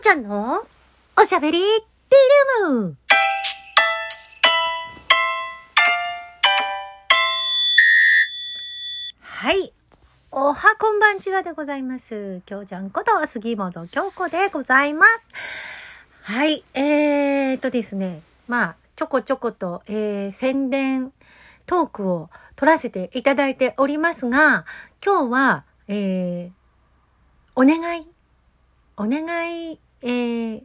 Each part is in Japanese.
ちゃんのおしゃべりティールームはい。おはこんばんちはでございます。きょうちゃんこと杉本京子でございます。はい。えーとですね。まあ、ちょこちょこと、えー、宣伝トークを取らせていただいておりますが、今日は、えー、お願い、お願い、えー、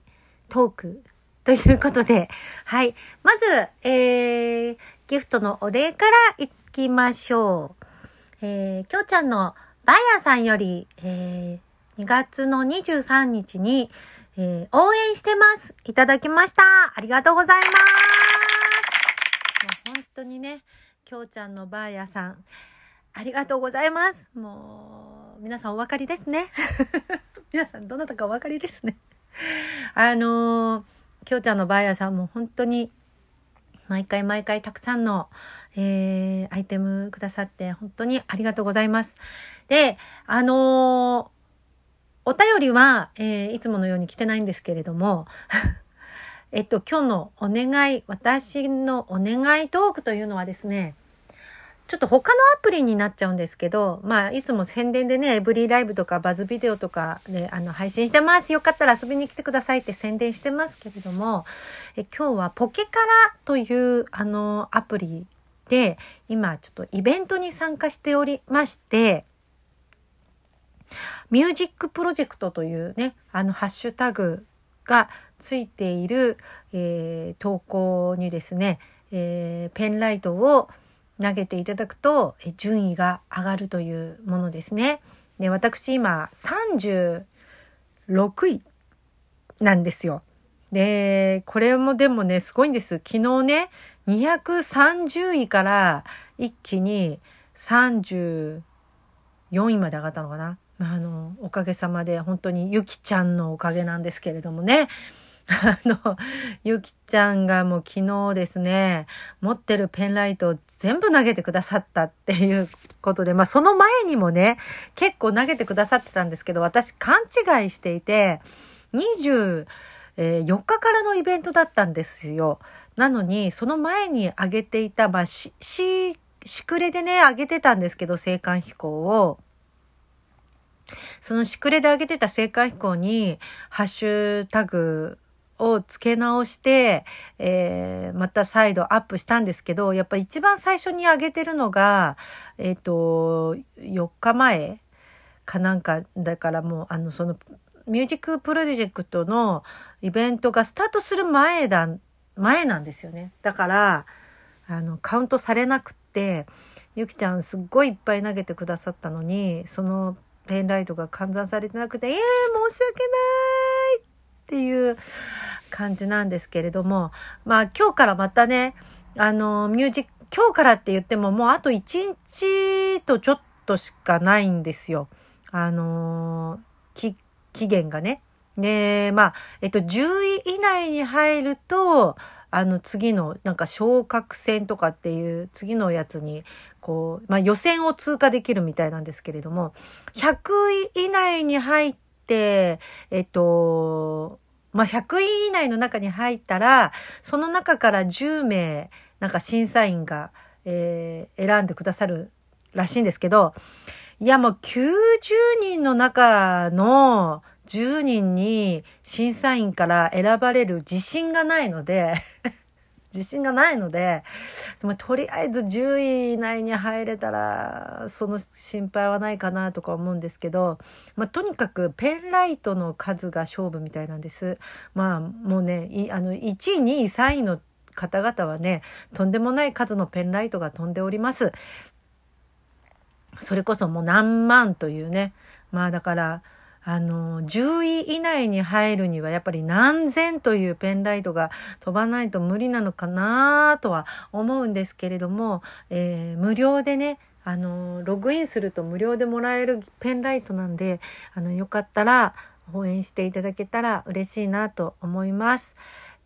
トークということで、はい。まず、えー、ギフトのお礼からいきましょう。えー、きょうちゃんのバイヤーさんより、えー、2月の23日に、えー、応援してます。いただきました。ありがとうございます。もう本当にね、きょうちゃんのバーヤさん、ありがとうございます。もう、皆さんお分かりですね。皆さんどなたかお分かりですね。あのー、きょうちゃんのバーヤーさんも本当に、毎回毎回たくさんの、えー、アイテムくださって本当にありがとうございます。で、あのー、お便りは、えー、いつものように来てないんですけれども、えっと、今日のお願い、私のお願いトークというのはですね、ちょっと他のアプリになっちゃうんですけど、まあ、いつも宣伝でね、エブリーライブとかバズビデオとかで、あの、配信してます。よかったら遊びに来てくださいって宣伝してますけれども、え今日はポケカラという、あの、アプリで、今ちょっとイベントに参加しておりまして、ミュージックプロジェクトというね、あの、ハッシュタグがついている、えー、投稿にですね、えー、ペンライトを投げていただくと、順位が上がるというものですね。で、私今36位なんですよ。で、これもでもね、すごいんです。昨日ね、230位から一気に34位まで上がったのかな。あの、おかげさまで本当にゆきちゃんのおかげなんですけれどもね。あの、ゆきちゃんがもう昨日ですね、持ってるペンライトを全部投げてくださったっていうことで、まあその前にもね、結構投げてくださってたんですけど、私勘違いしていて、24日からのイベントだったんですよ。なのに、その前に上げていた、まあし、し、しくれでね、上げてたんですけど、青函飛行を。そのしくれで上げてた青函飛行に、ハッシュタグを付け直して、えー、また再度アップしたんですけど、やっぱ一番最初に上げてるのが、えっ、ー、と、4日前かなんか、だからもう、あの、その、ミュージックプロジェクトのイベントがスタートする前だ、前なんですよね。だから、あの、カウントされなくって、ゆきちゃんすっごいいっぱい投げてくださったのに、そのペンライトが換算されてなくて、えー、申し訳ないっていう感じなんですけれども、まあ今日からまたね、あの、ミュージック、今日からって言ってももうあと1日とちょっとしかないんですよ。あの、期限がね。で、まあ、えっと、10位以内に入ると、あの次のなんか昇格戦とかっていう次のやつにこう、まあ予選を通過できるみたいなんですけれども、100位以内に入って、えっと、まあ100位以内の中に入ったら、その中から10名、なんか審査員が、えー、選んでくださるらしいんですけど、いやもう90人の中の10人に審査員から選ばれる自信がないので自信がないので、でもとりあえず10位以内に入れたら、その心配はないかなとか思うんですけど、まあ、とにかくペンライトの数が勝負みたいなんです。まあ、もうね、あの、1位、2位、3位の方々はね、とんでもない数のペンライトが飛んでおります。それこそもう何万というね。まあだから、あの、10位以内に入るにはやっぱり何千というペンライトが飛ばないと無理なのかなとは思うんですけれども、えー、無料でね、あの、ログインすると無料でもらえるペンライトなんで、あの、よかったら応援していただけたら嬉しいなと思います。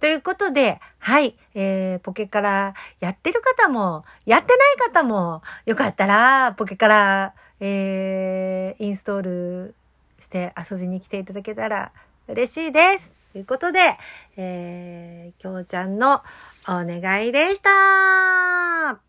ということで、はい、えー、ポケからやってる方も、やってない方も、よかったら、ポケから、えー、インストールして遊びに来ていただけたら嬉しいです。ということで、えー、きょうちゃんのお願いでした